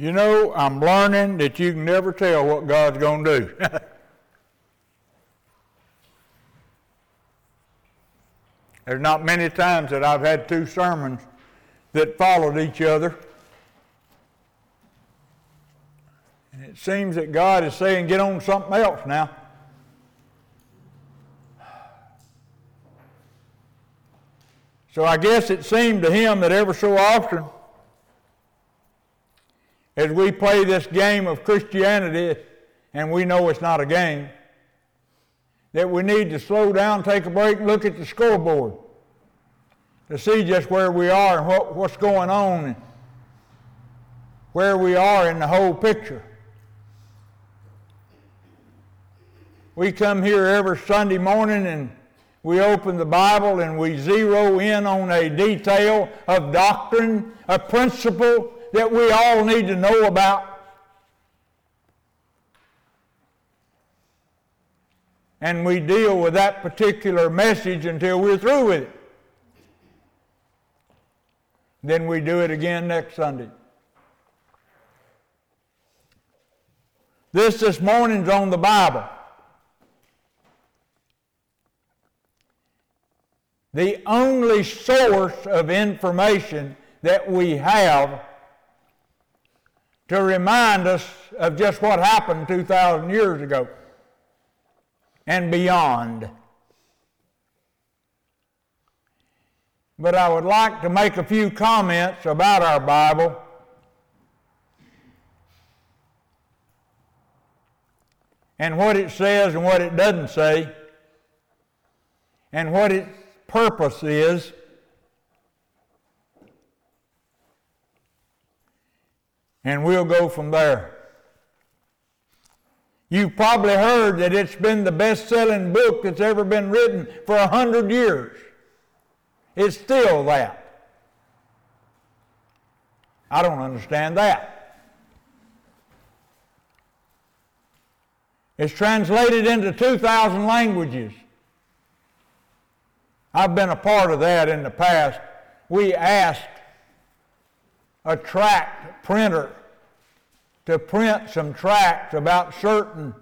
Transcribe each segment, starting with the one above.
You know, I'm learning that you can never tell what God's going to do. There's not many times that I've had two sermons that followed each other. And it seems that God is saying, get on something else now. So I guess it seemed to him that ever so often, as we play this game of Christianity, and we know it's not a game, that we need to slow down, take a break, look at the scoreboard to see just where we are and what, what's going on and where we are in the whole picture. We come here every Sunday morning and we open the Bible and we zero in on a detail of doctrine, a principle that we all need to know about. And we deal with that particular message until we're through with it. Then we do it again next Sunday. This this morning's on the Bible. The only source of information that we have to remind us of just what happened 2,000 years ago and beyond. but I would like to make a few comments about our Bible. And what it says and what it doesn't say, and what its purpose is. And we'll go from there. You've probably heard that it's been the best selling book that's ever been written for a hundred years. It's still that. I don't understand that. It's translated into 2,000 languages. I've been a part of that in the past. We asked a tract printer to print some tracts about certain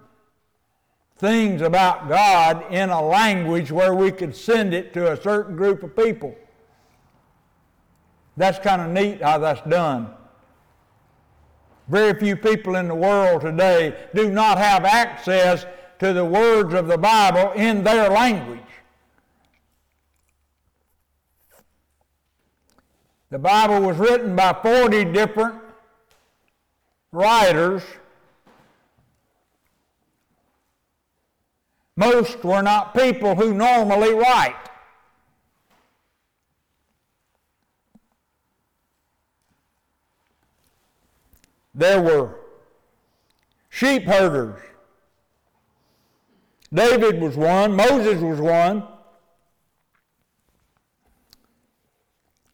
things about God in a language where we could send it to a certain group of people. That's kind of neat how that's done. Very few people in the world today do not have access to the words of the Bible in their language. The Bible was written by 40 different writers Most were not people who normally write. There were sheep herders. David was one, Moses was one.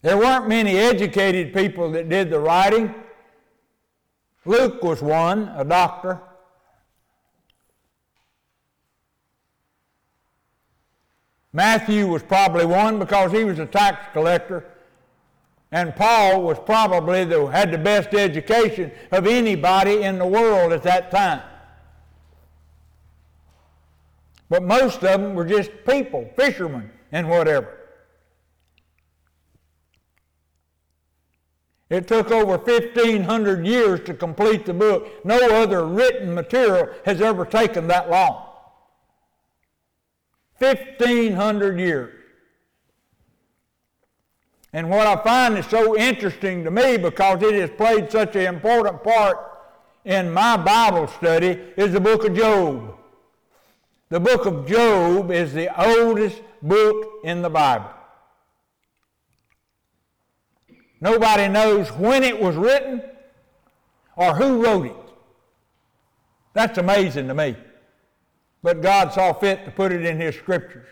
There weren't many educated people that did the writing. Luke was one, a doctor. Matthew was probably one because he was a tax collector. And Paul was probably the, had the best education of anybody in the world at that time. But most of them were just people, fishermen, and whatever. It took over 1,500 years to complete the book. No other written material has ever taken that long. 1,500 years. And what I find is so interesting to me because it has played such an important part in my Bible study is the book of Job. The book of Job is the oldest book in the Bible. Nobody knows when it was written or who wrote it. That's amazing to me but God saw fit to put it in His scriptures.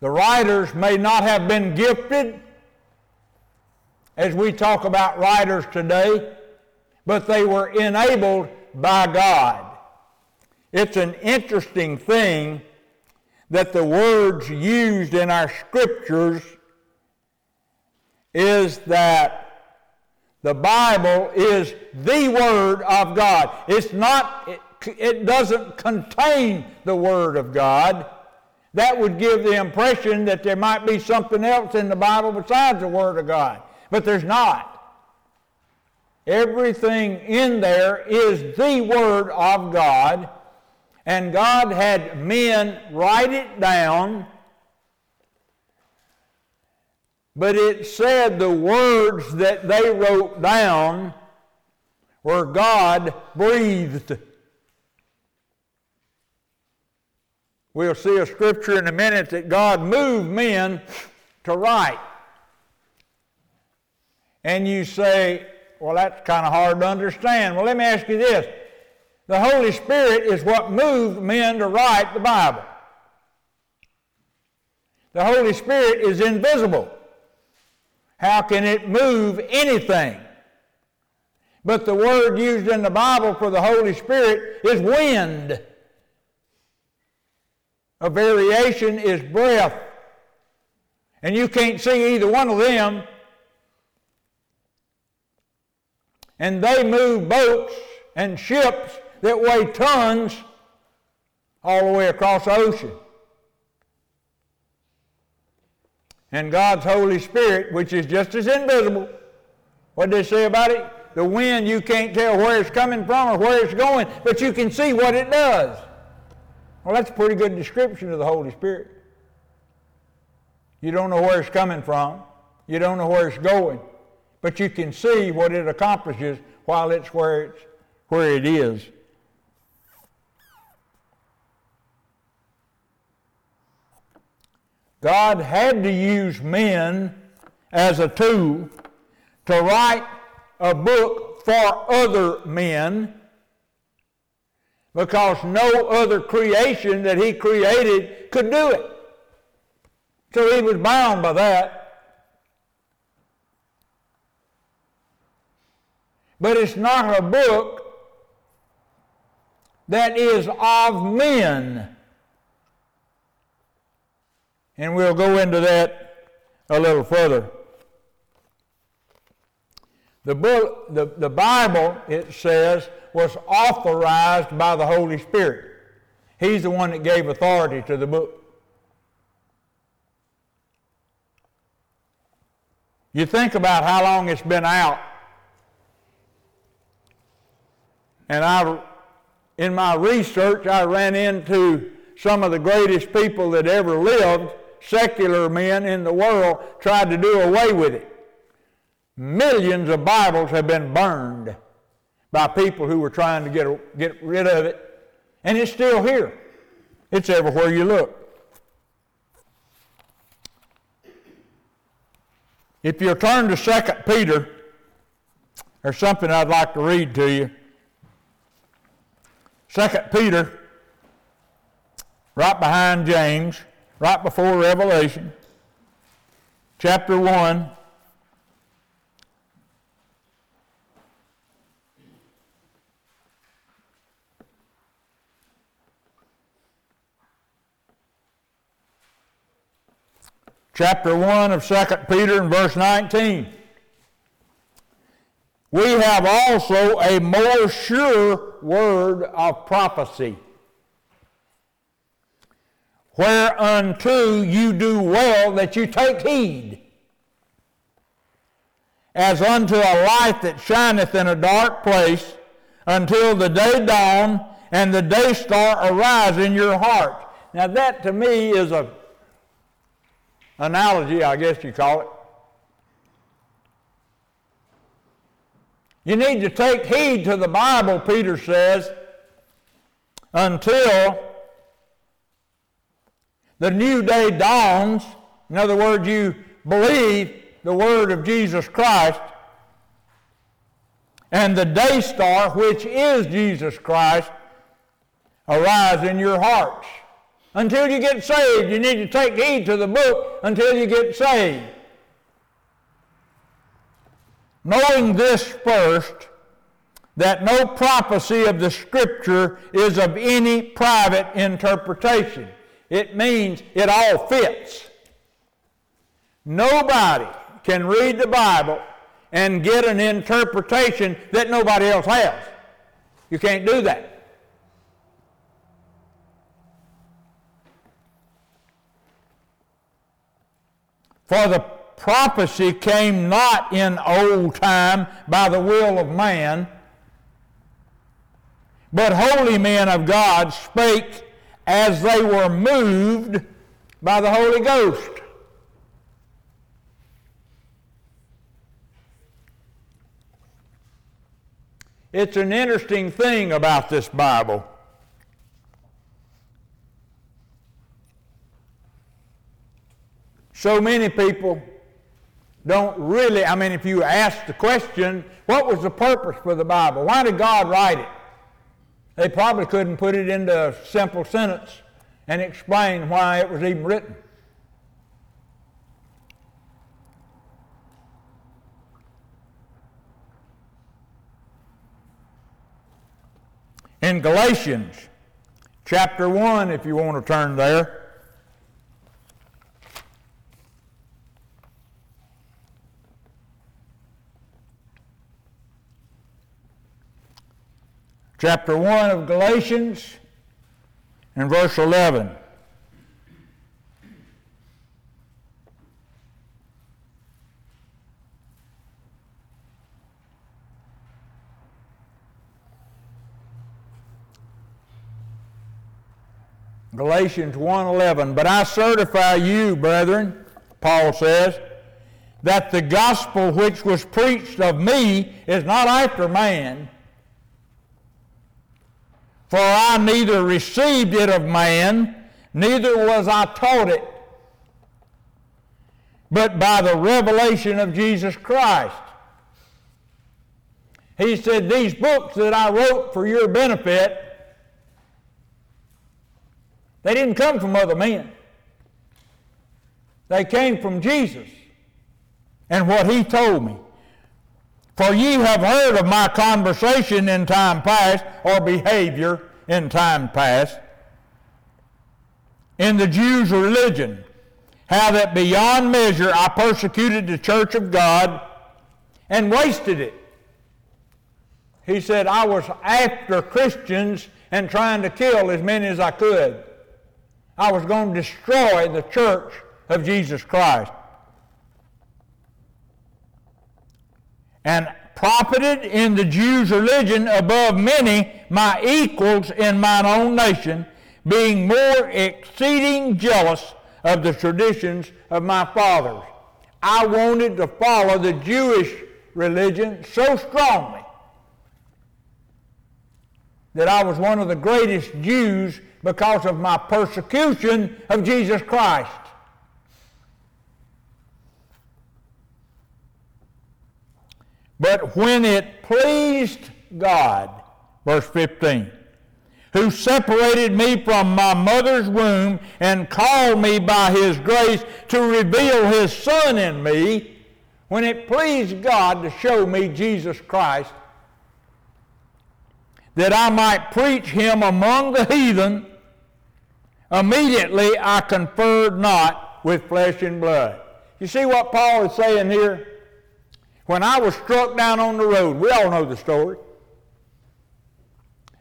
The writers may not have been gifted, as we talk about writers today, but they were enabled by God. It's an interesting thing that the words used in our scriptures is that the Bible is the Word of God. It's not, it, it doesn't contain the Word of God. That would give the impression that there might be something else in the Bible besides the Word of God. But there's not. Everything in there is the Word of God, and God had men write it down but it said the words that they wrote down were God breathed. We'll see a scripture in a minute that God moved men to write. And you say, well, that's kind of hard to understand. Well, let me ask you this the Holy Spirit is what moved men to write the Bible. The Holy Spirit is invisible. How can it move anything? But the word used in the Bible for the Holy Spirit is wind. A variation is breath. And you can't see either one of them. And they move boats and ships that weigh tons all the way across the ocean. and God's Holy Spirit, which is just as invisible. What did they say about it? The wind, you can't tell where it's coming from or where it's going, but you can see what it does. Well, that's a pretty good description of the Holy Spirit. You don't know where it's coming from, you don't know where it's going, but you can see what it accomplishes while it's where, it's, where it is. God had to use men as a tool to write a book for other men because no other creation that he created could do it. So he was bound by that. But it's not a book that is of men. And we'll go into that a little further. The, book, the, the Bible, it says, was authorized by the Holy Spirit. He's the one that gave authority to the book. You think about how long it's been out. And I, in my research, I ran into some of the greatest people that ever lived secular men in the world tried to do away with it. Millions of Bibles have been burned by people who were trying to get, get rid of it, and it's still here. It's everywhere you look. If you'll turn to 2 Peter, there's something I'd like to read to you. 2 Peter, right behind James right before Revelation, chapter 1. Chapter 1 of 2 Peter and verse 19. We have also a more sure word of prophecy whereunto you do well that you take heed, as unto a light that shineth in a dark place, until the day dawn and the day star arise in your heart. Now that to me is a analogy, I guess you call it. You need to take heed to the Bible, Peter says, until the new day dawns. In other words, you believe the word of Jesus Christ. And the day star, which is Jesus Christ, arise in your hearts. Until you get saved, you need to take heed to the book until you get saved. Knowing this first, that no prophecy of the Scripture is of any private interpretation. It means it all fits. Nobody can read the Bible and get an interpretation that nobody else has. You can't do that. For the prophecy came not in old time by the will of man, but holy men of God spake as they were moved by the Holy Ghost. It's an interesting thing about this Bible. So many people don't really, I mean, if you ask the question, what was the purpose for the Bible? Why did God write it? They probably couldn't put it into a simple sentence and explain why it was even written. In Galatians chapter 1, if you want to turn there, chapter 1 of Galatians and verse 11. Galatians 1:11 But I certify you brethren Paul says that the gospel which was preached of me is not after man for I neither received it of man, neither was I taught it, but by the revelation of Jesus Christ. He said, These books that I wrote for your benefit, they didn't come from other men. They came from Jesus and what he told me. For ye have heard of my conversation in time past, or behavior in time past, in the Jews' religion, how that beyond measure I persecuted the church of God and wasted it. He said, I was after Christians and trying to kill as many as I could. I was going to destroy the church of Jesus Christ. And profited in the Jews' religion above many my equals in mine own nation, being more exceeding jealous of the traditions of my fathers. I wanted to follow the Jewish religion so strongly that I was one of the greatest Jews because of my persecution of Jesus Christ. But when it pleased God, verse 15, who separated me from my mother's womb and called me by his grace to reveal his Son in me, when it pleased God to show me Jesus Christ, that I might preach him among the heathen, immediately I conferred not with flesh and blood. You see what Paul is saying here? When I was struck down on the road, we all know the story,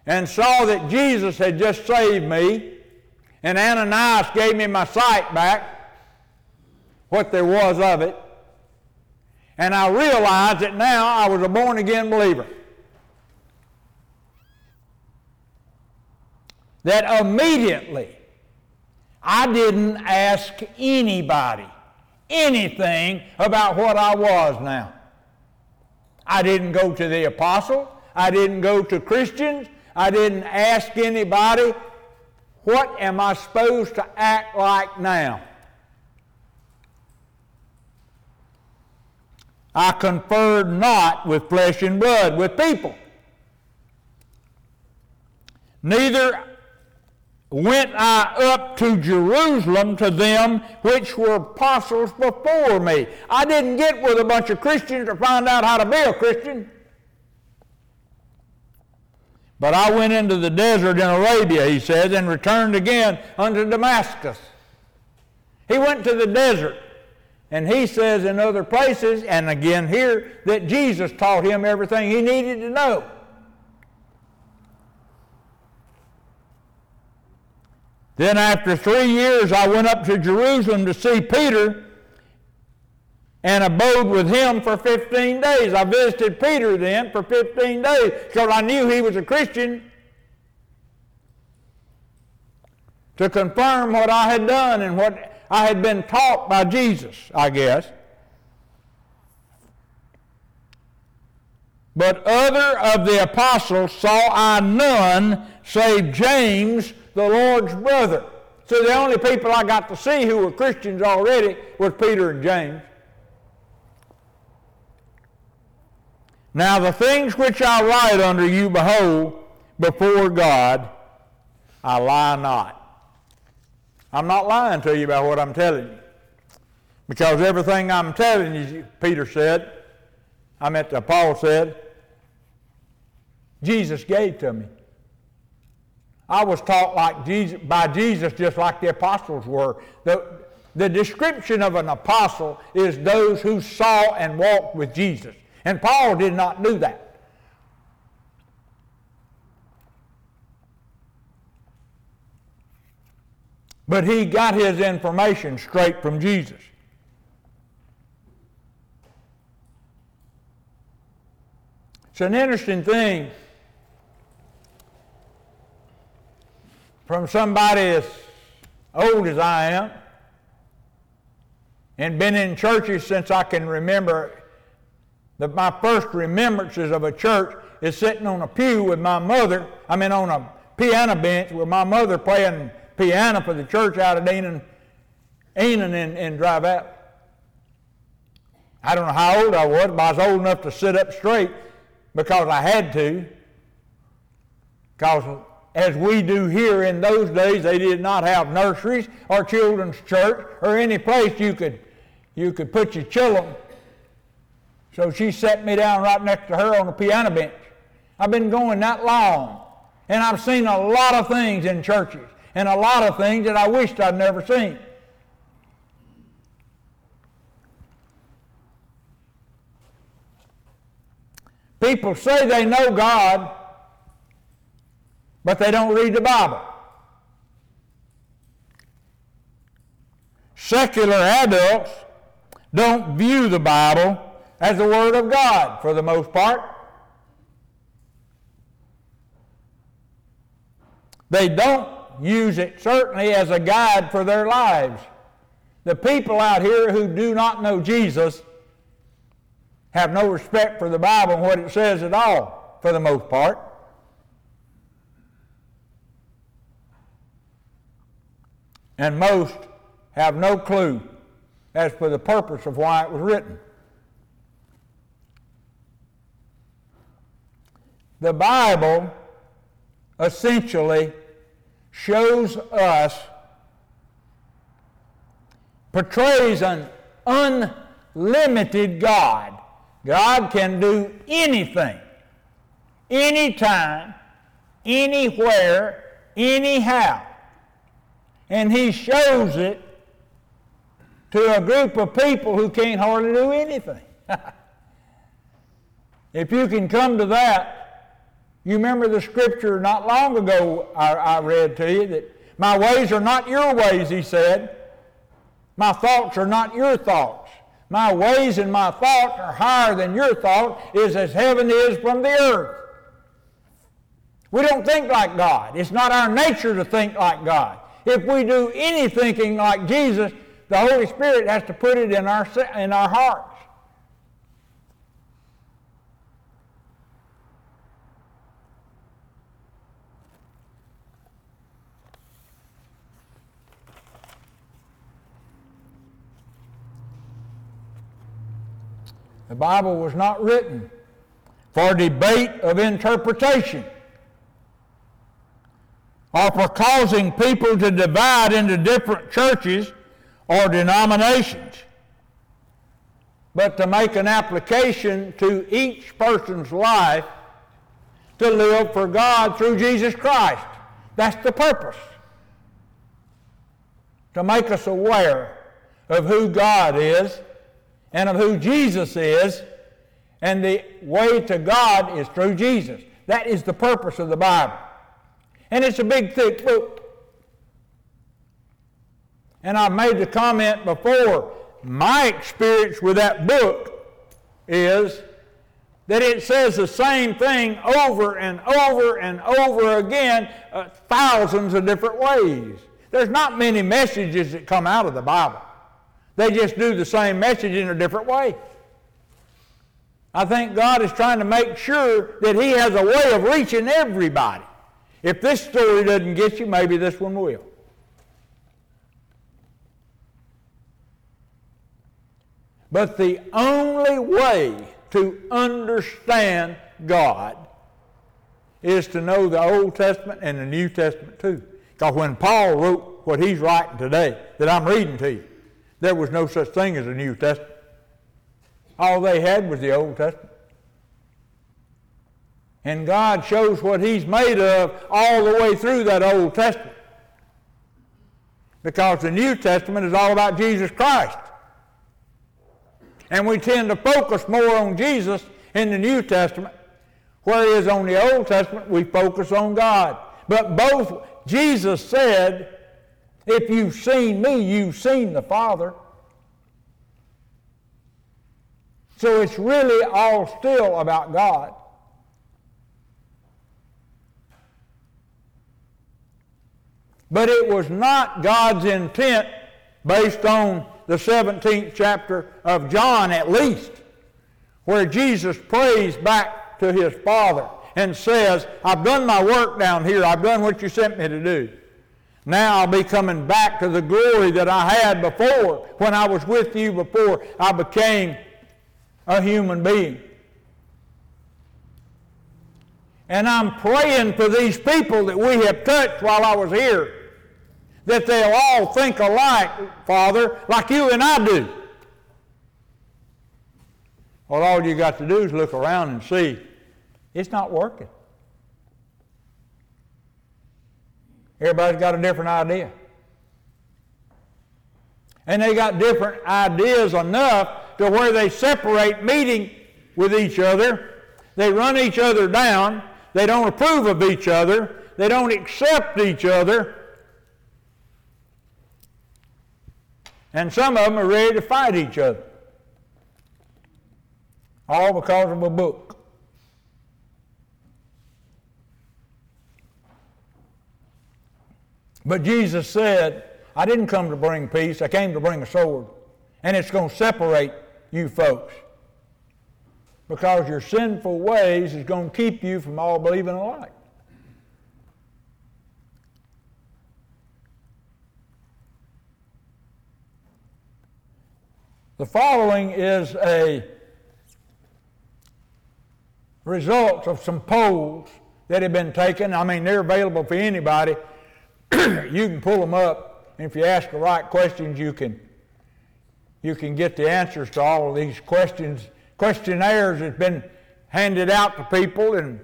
and saw that Jesus had just saved me, and Ananias gave me my sight back, what there was of it, and I realized that now I was a born again believer. That immediately I didn't ask anybody anything about what I was now. I didn't go to the apostle. I didn't go to Christians. I didn't ask anybody, what am I supposed to act like now? I conferred not with flesh and blood, with people. Neither went I up to Jerusalem to them which were apostles before me. I didn't get with a bunch of Christians to find out how to be a Christian. But I went into the desert in Arabia, he says, and returned again unto Damascus. He went to the desert. And he says in other places, and again here, that Jesus taught him everything he needed to know. Then after three years, I went up to Jerusalem to see Peter and abode with him for 15 days. I visited Peter then for 15 days because I knew he was a Christian to confirm what I had done and what I had been taught by Jesus, I guess. But other of the apostles saw I none save James, the Lord's brother. So the only people I got to see who were Christians already was Peter and James. Now the things which I write unto you, behold, before God, I lie not. I'm not lying to you about what I'm telling you. Because everything I'm telling you, Peter said, I meant that Paul said, Jesus gave to me. I was taught like Jesus, by Jesus just like the apostles were. The, the description of an apostle is those who saw and walked with Jesus. And Paul did not do that. But he got his information straight from Jesus. It's an interesting thing from somebody as old as I am and been in churches since I can remember that my first remembrances of a church is sitting on a pew with my mother, I mean on a piano bench with my mother playing piano for the church out of Enon, Enon and, and Drive Out. I don't know how old I was, but I was old enough to sit up straight because I had to. Because as we do here in those days, they did not have nurseries or children's church or any place you could, you could put your children so she set me down right next to her on the piano bench. I've been going that long, and I've seen a lot of things in churches, and a lot of things that I wished I'd never seen. People say they know God, but they don't read the Bible. Secular adults don't view the Bible as the Word of God for the most part. They don't use it certainly as a guide for their lives. The people out here who do not know Jesus have no respect for the Bible and what it says at all, for the most part. And most have no clue as to the purpose of why it was written. The Bible essentially shows us, portrays an unlimited God. God can do anything, anytime, anywhere, anyhow. And He shows it to a group of people who can't hardly do anything. if you can come to that, you remember the scripture not long ago I, I read to you that my ways are not your ways, he said. My thoughts are not your thoughts. My ways and my thoughts are higher than your thought, is as heaven is from the earth. We don't think like God. It's not our nature to think like God. If we do any thinking like Jesus, the Holy Spirit has to put it in our, in our hearts. The Bible was not written for debate of interpretation or for causing people to divide into different churches or denominations, but to make an application to each person's life to live for God through Jesus Christ. That's the purpose. To make us aware of who God is and of who Jesus is, and the way to God is through Jesus. That is the purpose of the Bible. And it's a big, thick book. And I've made the comment before my experience with that book is that it says the same thing over and over and over again, uh, thousands of different ways. There's not many messages that come out of the Bible. They just do the same message in a different way. I think God is trying to make sure that He has a way of reaching everybody. If this story doesn't get you, maybe this one will. But the only way to understand God is to know the Old Testament and the New Testament too. Because when Paul wrote what he's writing today, that I'm reading to you, there was no such thing as a New Testament. All they had was the Old Testament. And God shows what He's made of all the way through that Old Testament. Because the New Testament is all about Jesus Christ. And we tend to focus more on Jesus in the New Testament, whereas on the Old Testament we focus on God. But both, Jesus said, if you've seen me, you've seen the Father. So it's really all still about God. But it was not God's intent based on the 17th chapter of John at least, where Jesus prays back to his Father and says, I've done my work down here. I've done what you sent me to do. Now I'll be coming back to the glory that I had before when I was with you before I became a human being. And I'm praying for these people that we have touched while I was here that they'll all think alike, Father, like you and I do. Well, all you got to do is look around and see it's not working. Everybody's got a different idea. And they got different ideas enough to where they separate meeting with each other. They run each other down. They don't approve of each other. They don't accept each other. And some of them are ready to fight each other. All because of a book. But Jesus said, I didn't come to bring peace, I came to bring a sword. And it's going to separate you folks. Because your sinful ways is going to keep you from all believing alike. The following is a result of some polls that have been taken. I mean, they're available for anybody. you can pull them up, and if you ask the right questions, you can you can get the answers to all of these questions. Questionnaires has been handed out to people and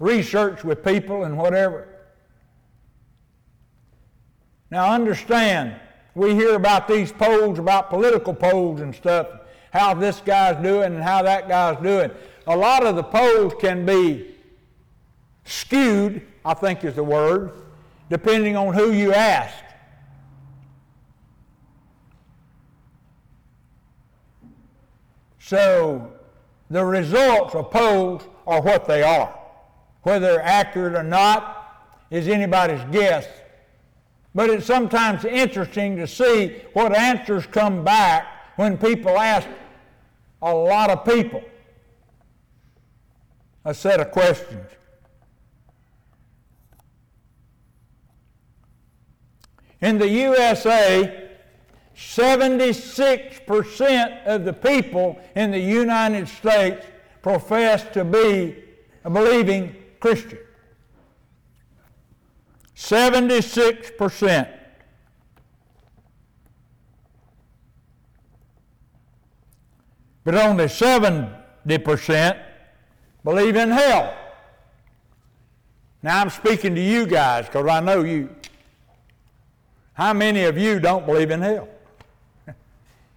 research with people and whatever. Now understand we hear about these polls, about political polls and stuff, how this guy's doing and how that guy's doing. A lot of the polls can be skewed, I think is the word, depending on who you ask. So the results of polls are what they are. Whether they're accurate or not is anybody's guess. But it's sometimes interesting to see what answers come back when people ask a lot of people a set of questions. In the USA, 76% of the people in the United States profess to be a believing Christian. 76%. But only 70% believe in hell. Now I'm speaking to you guys because I know you. How many of you don't believe in hell?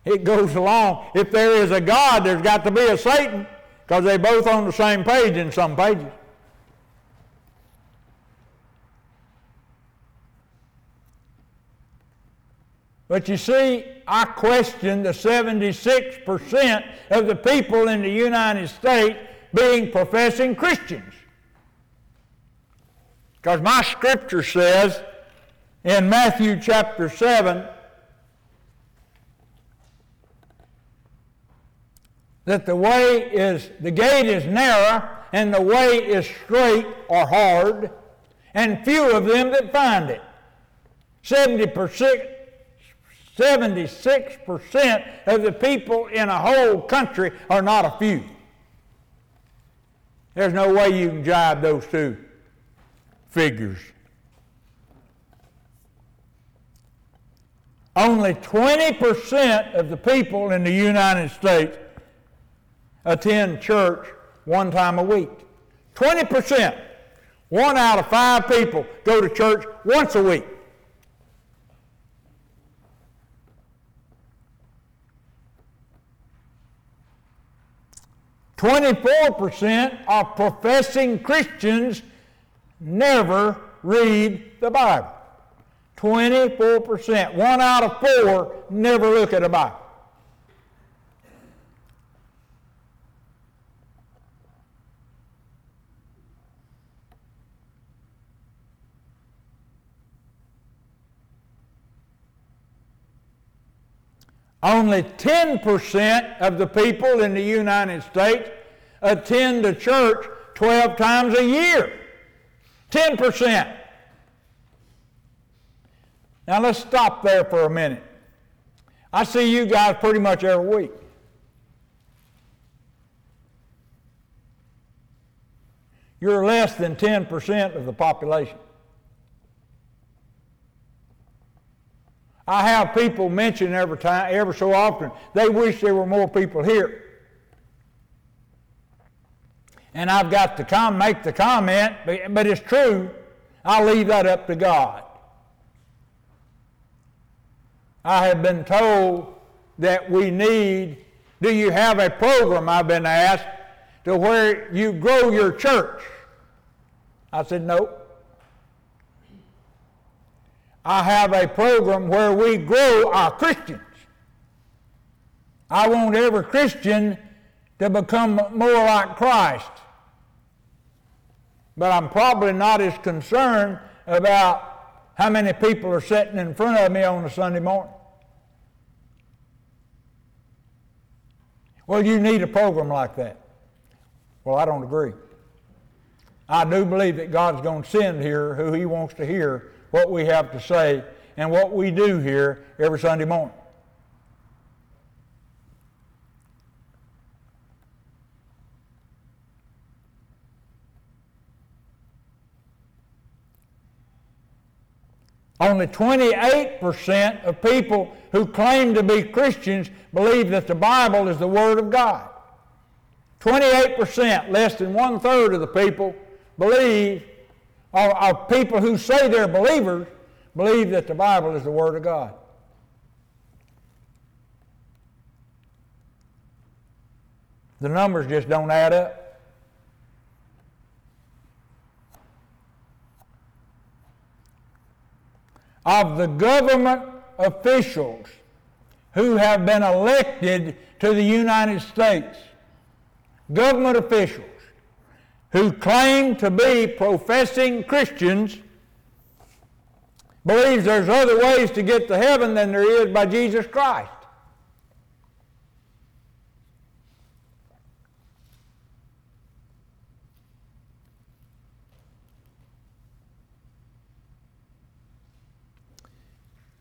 It goes along. If there is a God, there's got to be a Satan because they're both on the same page in some pages. But you see, I question the 76% of the people in the United States being professing Christians. Because my scripture says in Matthew chapter 7 that the way is, the gate is narrow and the way is straight or hard, and few of them that find it. 70%, 76% of the people in a whole country are not a few. There's no way you can jibe those two figures. Only 20% of the people in the United States attend church one time a week. 20%. One out of five people go to church once a week. Twenty-four percent of professing Christians never read the Bible. 24%. One out of four never look at a Bible. Only 10% of the people in the United States attend a church 12 times a year. 10%. Now let's stop there for a minute. I see you guys pretty much every week. You're less than 10% of the population. I have people mention every time, ever so often, they wish there were more people here. And I've got to com- make the comment, but, but it's true. I'll leave that up to God. I have been told that we need, do you have a program, I've been asked, to where you grow your church? I said, no. I have a program where we grow our Christians. I want every Christian to become more like Christ. But I'm probably not as concerned about how many people are sitting in front of me on a Sunday morning. Well, you need a program like that. Well, I don't agree. I do believe that God's going to send here who He wants to hear what we have to say and what we do here every Sunday morning. Only 28% of people who claim to be Christians believe that the Bible is the Word of God. 28%, less than one third of the people, believe or, people who say they're believers believe that the Bible is the Word of God. The numbers just don't add up. Of the government officials who have been elected to the United States, government officials, who claim to be professing Christians believes there's other ways to get to heaven than there is by Jesus Christ.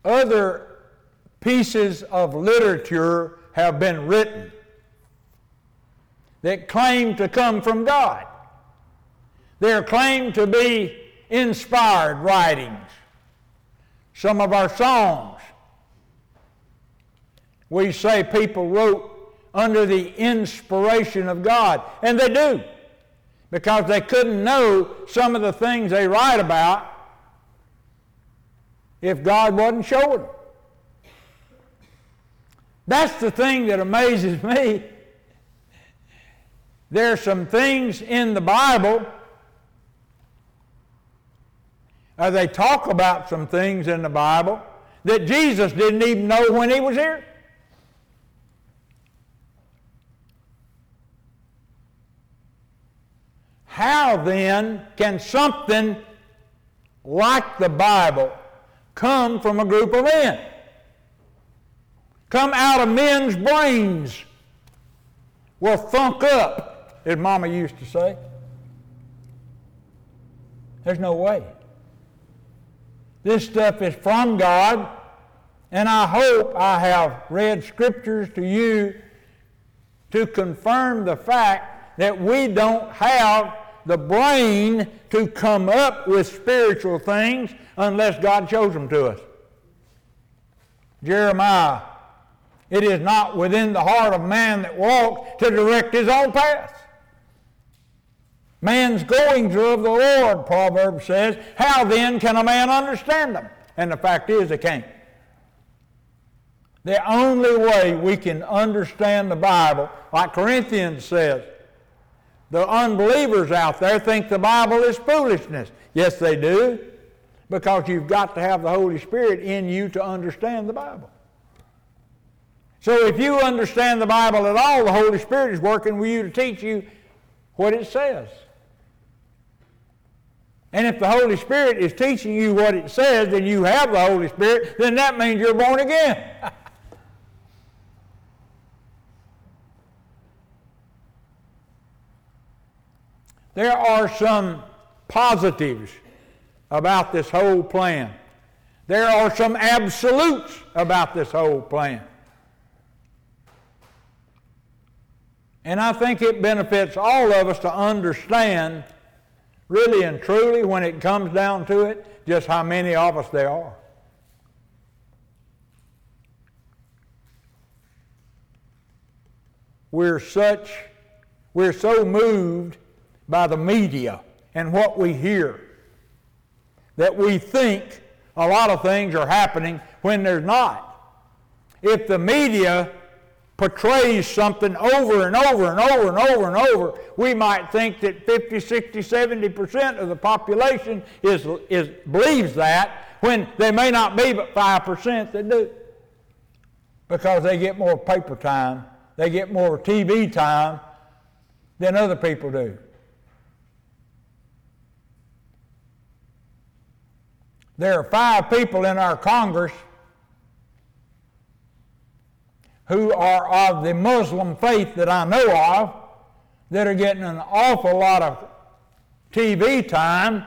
Other pieces of literature have been written that claim to come from God. They're claimed to be inspired writings. Some of our songs, we say people wrote under the inspiration of God, and they do. because they couldn't know some of the things they write about if God wasn't showing them. That's the thing that amazes me. There are some things in the Bible, or they talk about some things in the Bible that Jesus didn't even know when he was here. How then can something like the Bible come from a group of men? Come out of men's brains? Well, thunk up, as Mama used to say. There's no way. This stuff is from God, and I hope I have read scriptures to you to confirm the fact that we don't have the brain to come up with spiritual things unless God shows them to us. Jeremiah, it is not within the heart of man that walks to direct his own path. Man's goings are of the Lord, Proverbs says. How then can a man understand them? And the fact is, they can't. The only way we can understand the Bible, like Corinthians says, the unbelievers out there think the Bible is foolishness. Yes, they do, because you've got to have the Holy Spirit in you to understand the Bible. So if you understand the Bible at all, the Holy Spirit is working with you to teach you what it says. And if the Holy Spirit is teaching you what it says, then you have the Holy Spirit, then that means you're born again. There are some positives about this whole plan. There are some absolutes about this whole plan. And I think it benefits all of us to understand, really and truly, when it comes down to it, just how many of us there are. We're such, we're so moved by the media and what we hear. That we think a lot of things are happening when there's not. If the media portrays something over and over and over and over and over, we might think that 50, 60, 70% of the population is, is, believes that when they may not be but 5% that do. Because they get more paper time, they get more TV time than other people do. There are five people in our Congress who are of the Muslim faith that I know of that are getting an awful lot of TV time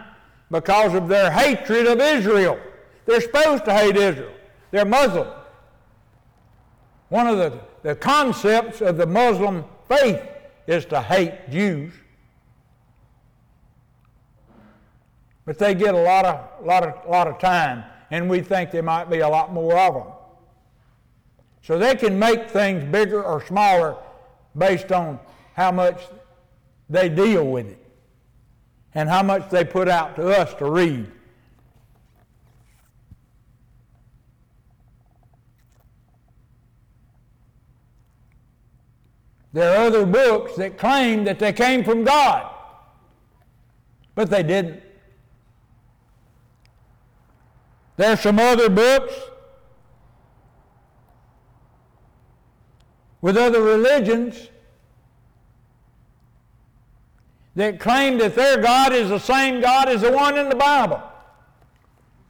because of their hatred of Israel. They're supposed to hate Israel. They're Muslim. One of the, the concepts of the Muslim faith is to hate Jews. But they get a lot of, lot of, lot of time, and we think there might be a lot more of them. So they can make things bigger or smaller based on how much they deal with it and how much they put out to us to read. There are other books that claim that they came from God, but they didn't. There are some other books with other religions that claim that their God is the same God as the one in the Bible.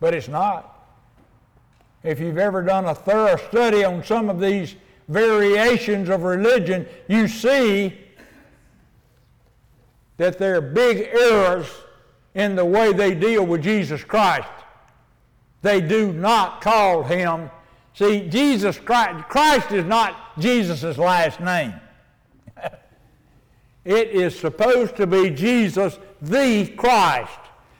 But it's not. If you've ever done a thorough study on some of these variations of religion, you see that there are big errors in the way they deal with Jesus Christ they do not call him. See, Jesus Christ, Christ is not Jesus' last name. it is supposed to be Jesus the Christ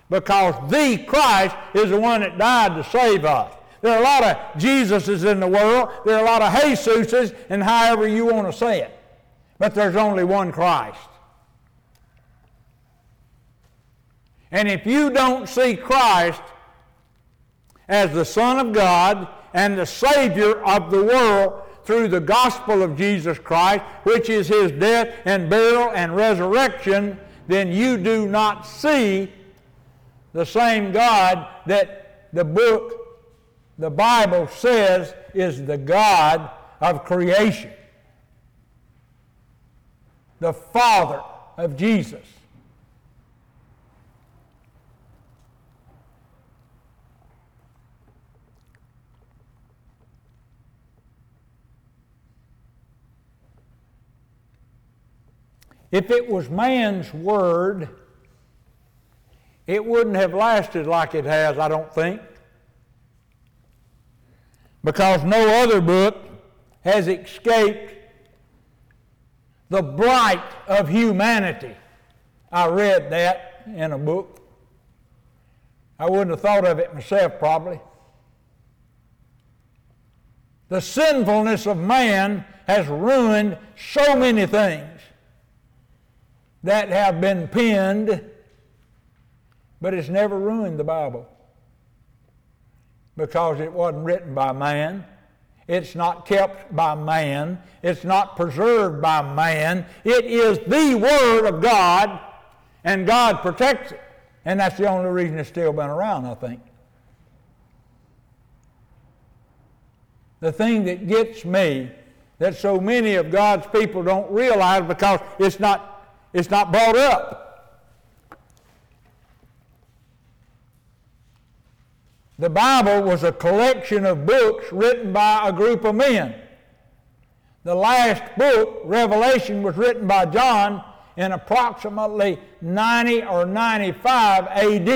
because the Christ is the one that died to save us. There are a lot of Jesuses in the world. There are a lot of Jesuses, and however you want to say it. But there's only one Christ. And if you don't see Christ as the Son of God and the Savior of the world through the gospel of Jesus Christ, which is his death and burial and resurrection, then you do not see the same God that the book, the Bible says, is the God of creation, the Father of Jesus. If it was man's word, it wouldn't have lasted like it has, I don't think. Because no other book has escaped the blight of humanity. I read that in a book. I wouldn't have thought of it myself, probably. The sinfulness of man has ruined so many things that have been penned, but it's never ruined the Bible because it wasn't written by man. It's not kept by man. It's not preserved by man. It is the Word of God, and God protects it. And that's the only reason it's still been around, I think. The thing that gets me that so many of God's people don't realize because it's not it's not brought up. The Bible was a collection of books written by a group of men. The last book, Revelation, was written by John in approximately 90 or 95 AD.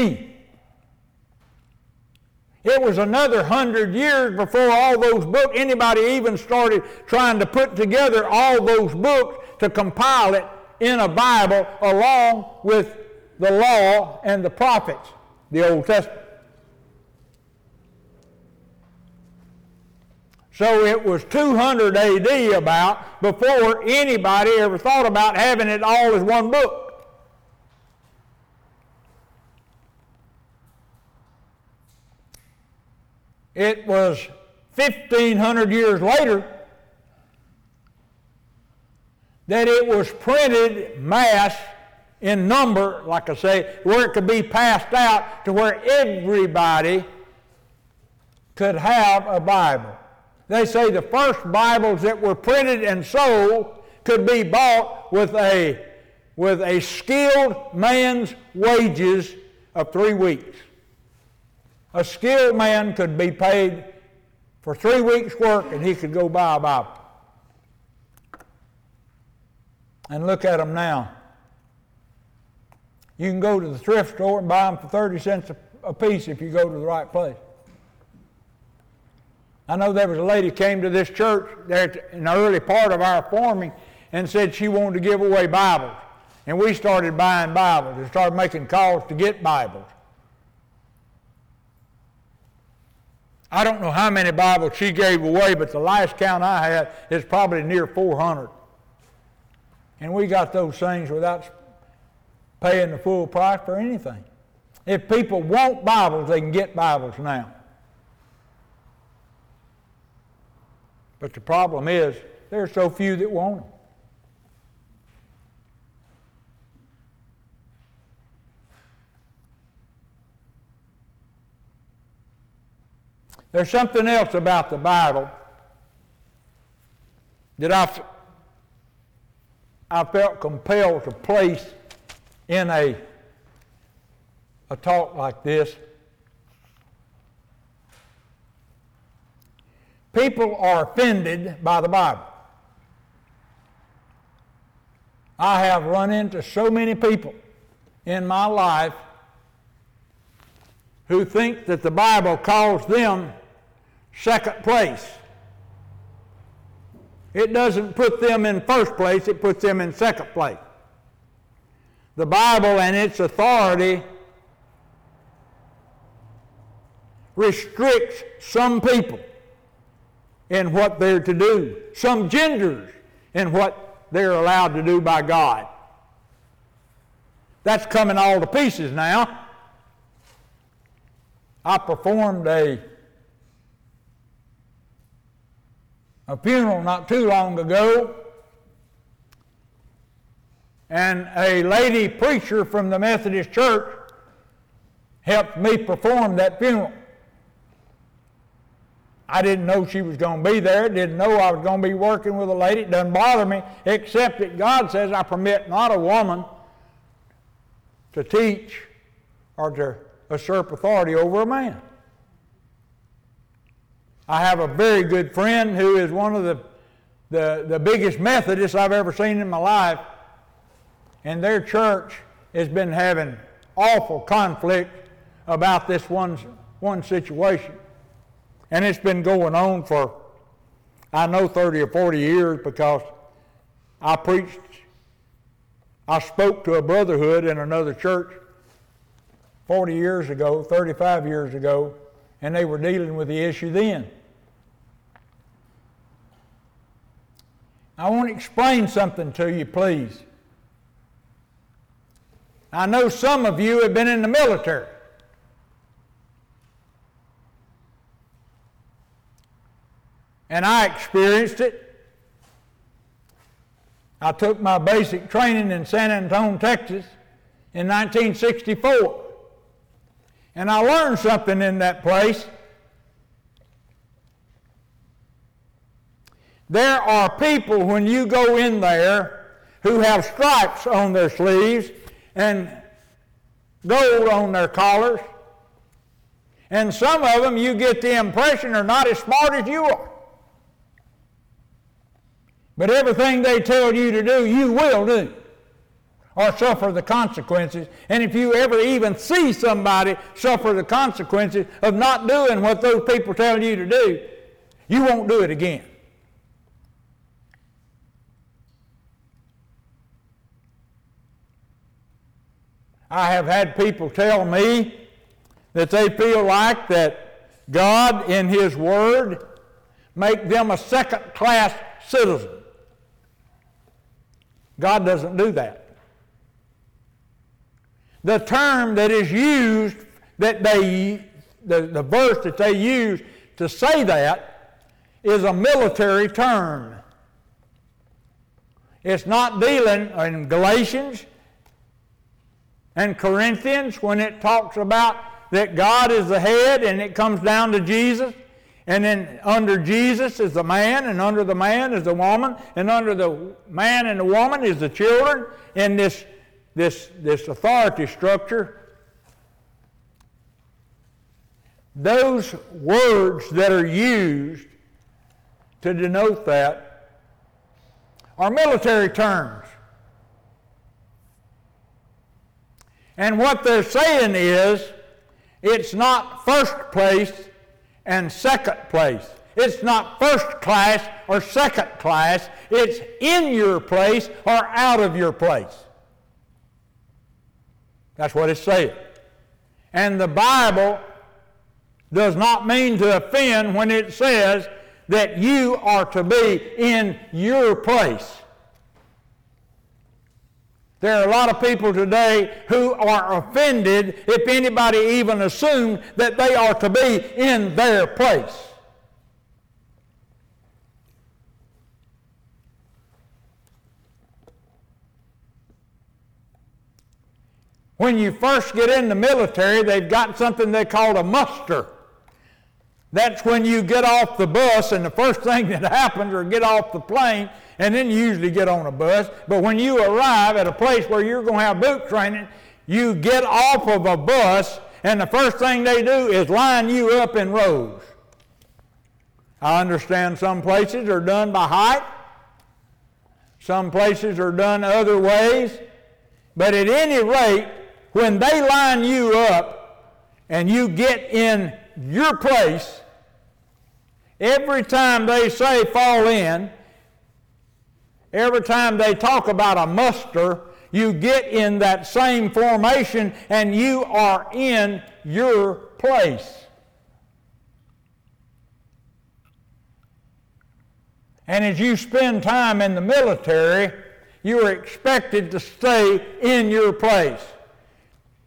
It was another hundred years before all those books, anybody even started trying to put together all those books to compile it in a Bible along with the law and the prophets, the Old Testament. So it was 200 AD about before anybody ever thought about having it all as one book. It was 1,500 years later that it was printed mass in number, like I say, where it could be passed out to where everybody could have a Bible. They say the first Bibles that were printed and sold could be bought with a, with a skilled man's wages of three weeks. A skilled man could be paid for three weeks' work and he could go buy a Bible. And look at them now. You can go to the thrift store and buy them for 30 cents a, piece if you go to the right place. I know there was a lady came to this church there in the early part of our forming and said she wanted to give away Bibles. And we started buying Bibles and started making calls to get Bibles. I don't know how many Bibles she gave away, but the last count I had is probably near 400. And we got those things without paying the full price for anything. If people want Bibles, they can get Bibles now. But the problem is, there are so few that want them. There's something else about the Bible that I I felt compelled to place in a, a talk like this. People are offended by the Bible. I have run into so many people in my life who think that the Bible calls them second place. It doesn't put them in first place, it puts them in second place. The Bible and its authority restricts some people in what they're to do, some genders in what they're allowed to do by God. That's coming all to pieces now. I performed a, a funeral not too long ago, and a lady preacher from the Methodist Church helped me perform that funeral. I didn't know she was going to be there, didn't know I was going to be working with a lady. It doesn't bother me, except that God says I permit not a woman to teach or to usurp authority over a man. I have a very good friend who is one of the, the, the biggest Methodists I've ever seen in my life, and their church has been having awful conflict about this one, one situation. And it's been going on for, I know, 30 or 40 years because I preached, I spoke to a brotherhood in another church 40 years ago, 35 years ago, and they were dealing with the issue then. I want to explain something to you, please. I know some of you have been in the military. and I experienced it. I took my basic training in San Antonio, Texas in 1964. And I learned something in that place. There are people, when you go in there, who have stripes on their sleeves and gold on their collars. And some of them, you get the impression, are not as smart as you are. But everything they tell you to do, you will do or suffer the consequences. And if you ever even see somebody suffer the consequences of not doing what those people tell you to do, you won't do it again. I have had people tell me that they feel like that God in His Word make them a second class citizen. God doesn't do that. The term that is used, that they, the, the verse that they use to say that, is a military term. It's not dealing in Galatians and Corinthians when it talks about that God is the head and it comes down to Jesus. And then under Jesus is the man, and under the man is the woman, and under the man and the woman is the children in this, this, this authority structure. Those words that are used to denote that are military terms. And what they're saying is it's not first place and second place. It's not first class or second class. It's in your place or out of your place. That's what it's saying. And the Bible does not mean to offend when it says that you are to be in your place. There are a lot of people today who are offended if anybody even assumes that they are to be in their place. When you first get in the military, they've got something they call a muster. That's when you get off the bus, and the first thing that happens, or get off the plane, and then you usually get on a bus. But when you arrive at a place where you're going to have boot training, you get off of a bus, and the first thing they do is line you up in rows. I understand some places are done by height, some places are done other ways, but at any rate, when they line you up and you get in your place, every time they say fall in, every time they talk about a muster, you get in that same formation and you are in your place. And as you spend time in the military, you are expected to stay in your place.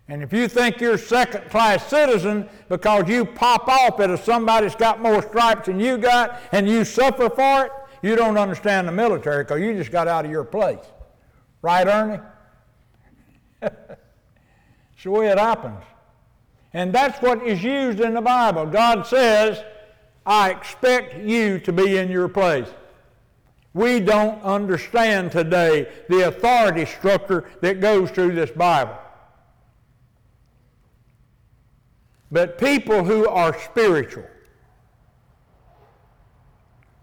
And if you think you're second class citizen because you pop off at somebody that's got more stripes than you got and you suffer for it, you don't understand the military because you just got out of your place. Right, Ernie? it's the way it happens. And that's what is used in the Bible. God says, I expect you to be in your place. We don't understand today the authority structure that goes through this Bible. But people who are spiritual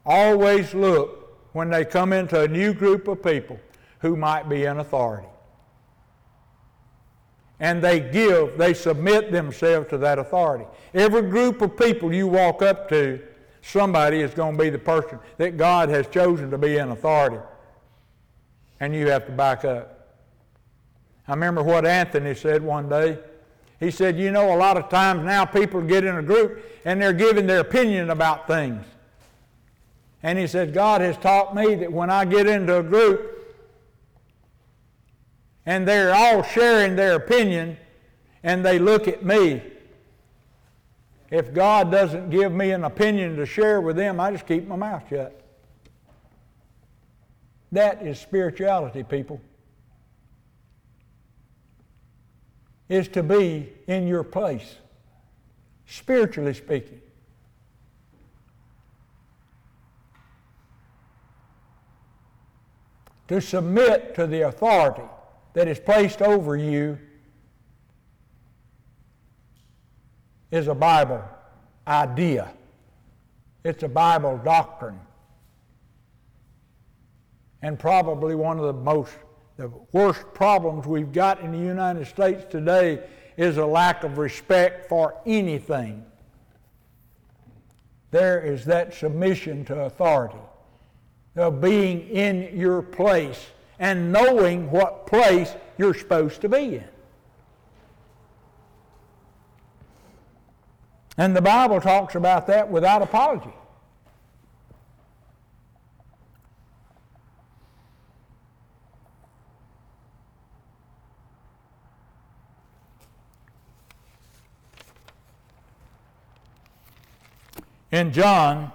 always look when they come into a new group of people who might be in authority. And they give, they submit themselves to that authority. Every group of people you walk up to, somebody is going to be the person that God has chosen to be in authority. And you have to back up. I remember what Anthony said one day. He said, You know, a lot of times now people get in a group and they're giving their opinion about things. And he said, God has taught me that when I get into a group and they're all sharing their opinion and they look at me, if God doesn't give me an opinion to share with them, I just keep my mouth shut. That is spirituality, people. Is to be in your place, spiritually speaking. To submit to the authority that is placed over you is a Bible idea. It's a Bible doctrine. And probably one of the most, the worst problems we've got in the United States today is a lack of respect for anything. There is that submission to authority, of being in your place and knowing what place you're supposed to be in. And the Bible talks about that without apology. In John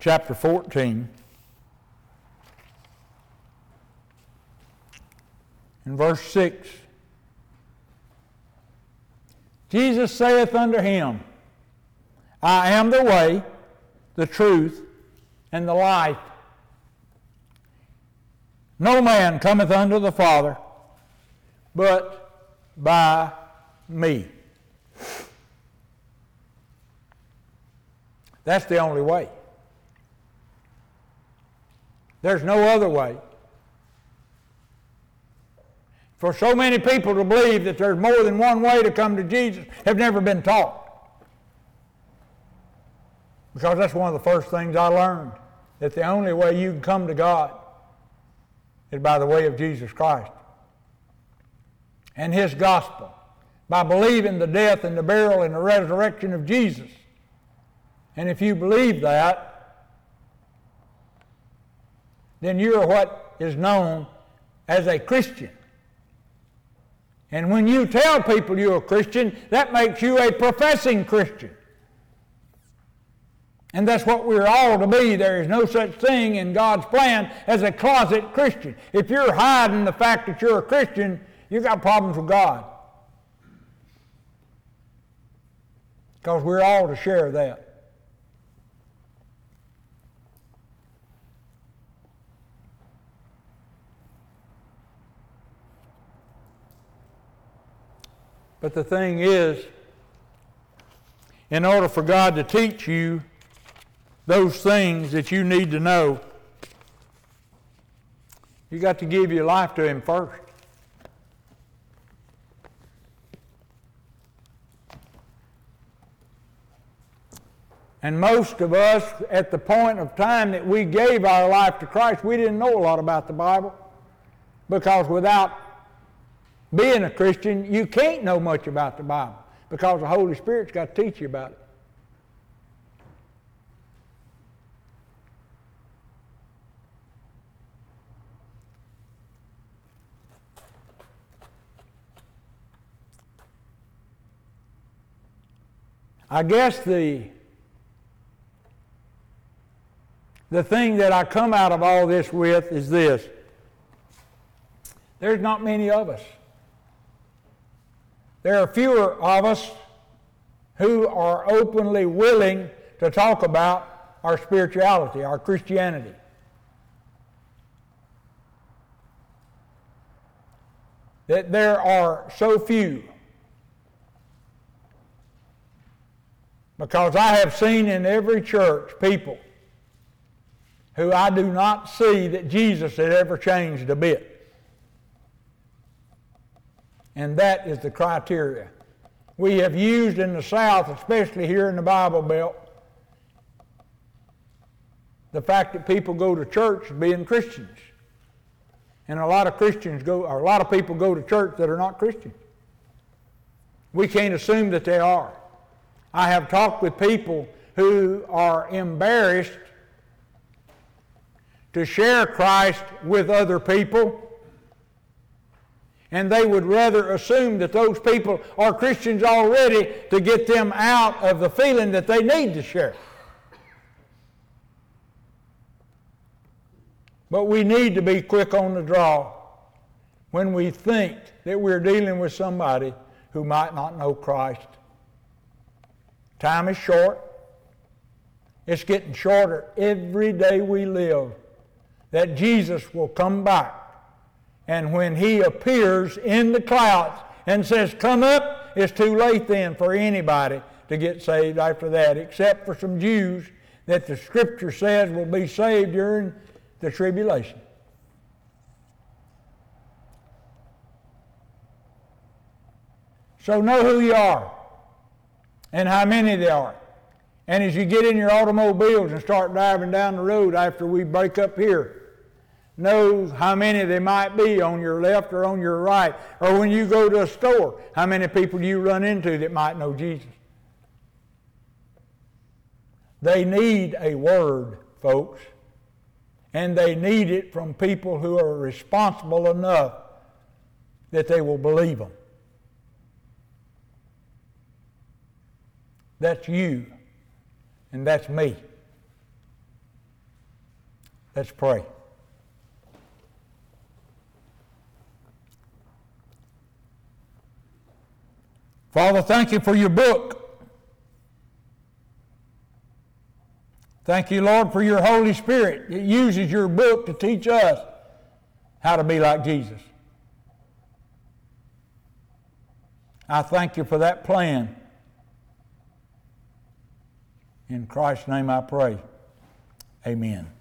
chapter 14, in verse 6, Jesus saith unto him, I am the way, the truth, and the life. No man cometh unto the Father but by me. That's the only way. There's no other way. For so many people to believe that there's more than one way to come to Jesus have never been taught. Because that's one of the first things I learned that the only way you can come to God is by the way of Jesus Christ and His gospel, by believing the death and the burial and the resurrection of Jesus. And if you believe that, then you're what is known as a Christian. And when you tell people you're a Christian, that makes you a professing Christian. And that's what we're all to be. There is no such thing in God's plan as a closet Christian. If you're hiding the fact that you're a Christian, you've got problems with God. Because we're all to share that. But the thing is, in order for God to teach you those things that you need to know, you got to give your life to Him first. And most of us, at the point of time that we gave our life to Christ, we didn't know a lot about the Bible. Because without being a Christian, you can't know much about the Bible because the Holy Spirit's got to teach you about it. I guess the the thing that I come out of all this with is this. There's not many of us. There are fewer of us who are openly willing to talk about our spirituality, our Christianity. That there are so few. Because I have seen in every church people who I do not see that Jesus had ever changed a bit. And that is the criteria. We have used in the South, especially here in the Bible Belt, the fact that people go to church being Christians. And a lot of Christians go, or a lot of people go to church that are not Christians. We can't assume that they are. I have talked with people who are embarrassed to share Christ with other people. And they would rather assume that those people are Christians already to get them out of the feeling that they need to share. But we need to be quick on the draw when we think that we're dealing with somebody who might not know Christ. Time is short. It's getting shorter every day we live that Jesus will come back. And when he appears in the clouds and says, Come up, it's too late then for anybody to get saved after that, except for some Jews that the scripture says will be saved during the tribulation. So know who you are and how many there are. And as you get in your automobiles and start driving down the road after we break up here, knows how many there might be on your left or on your right. Or when you go to a store, how many people you run into that might know Jesus. They need a word, folks. And they need it from people who are responsible enough that they will believe them. That's you, and that's me. Let's pray. Father, thank you for your book. Thank you, Lord, for your Holy Spirit. It uses your book to teach us how to be like Jesus. I thank you for that plan. In Christ's name I pray. Amen.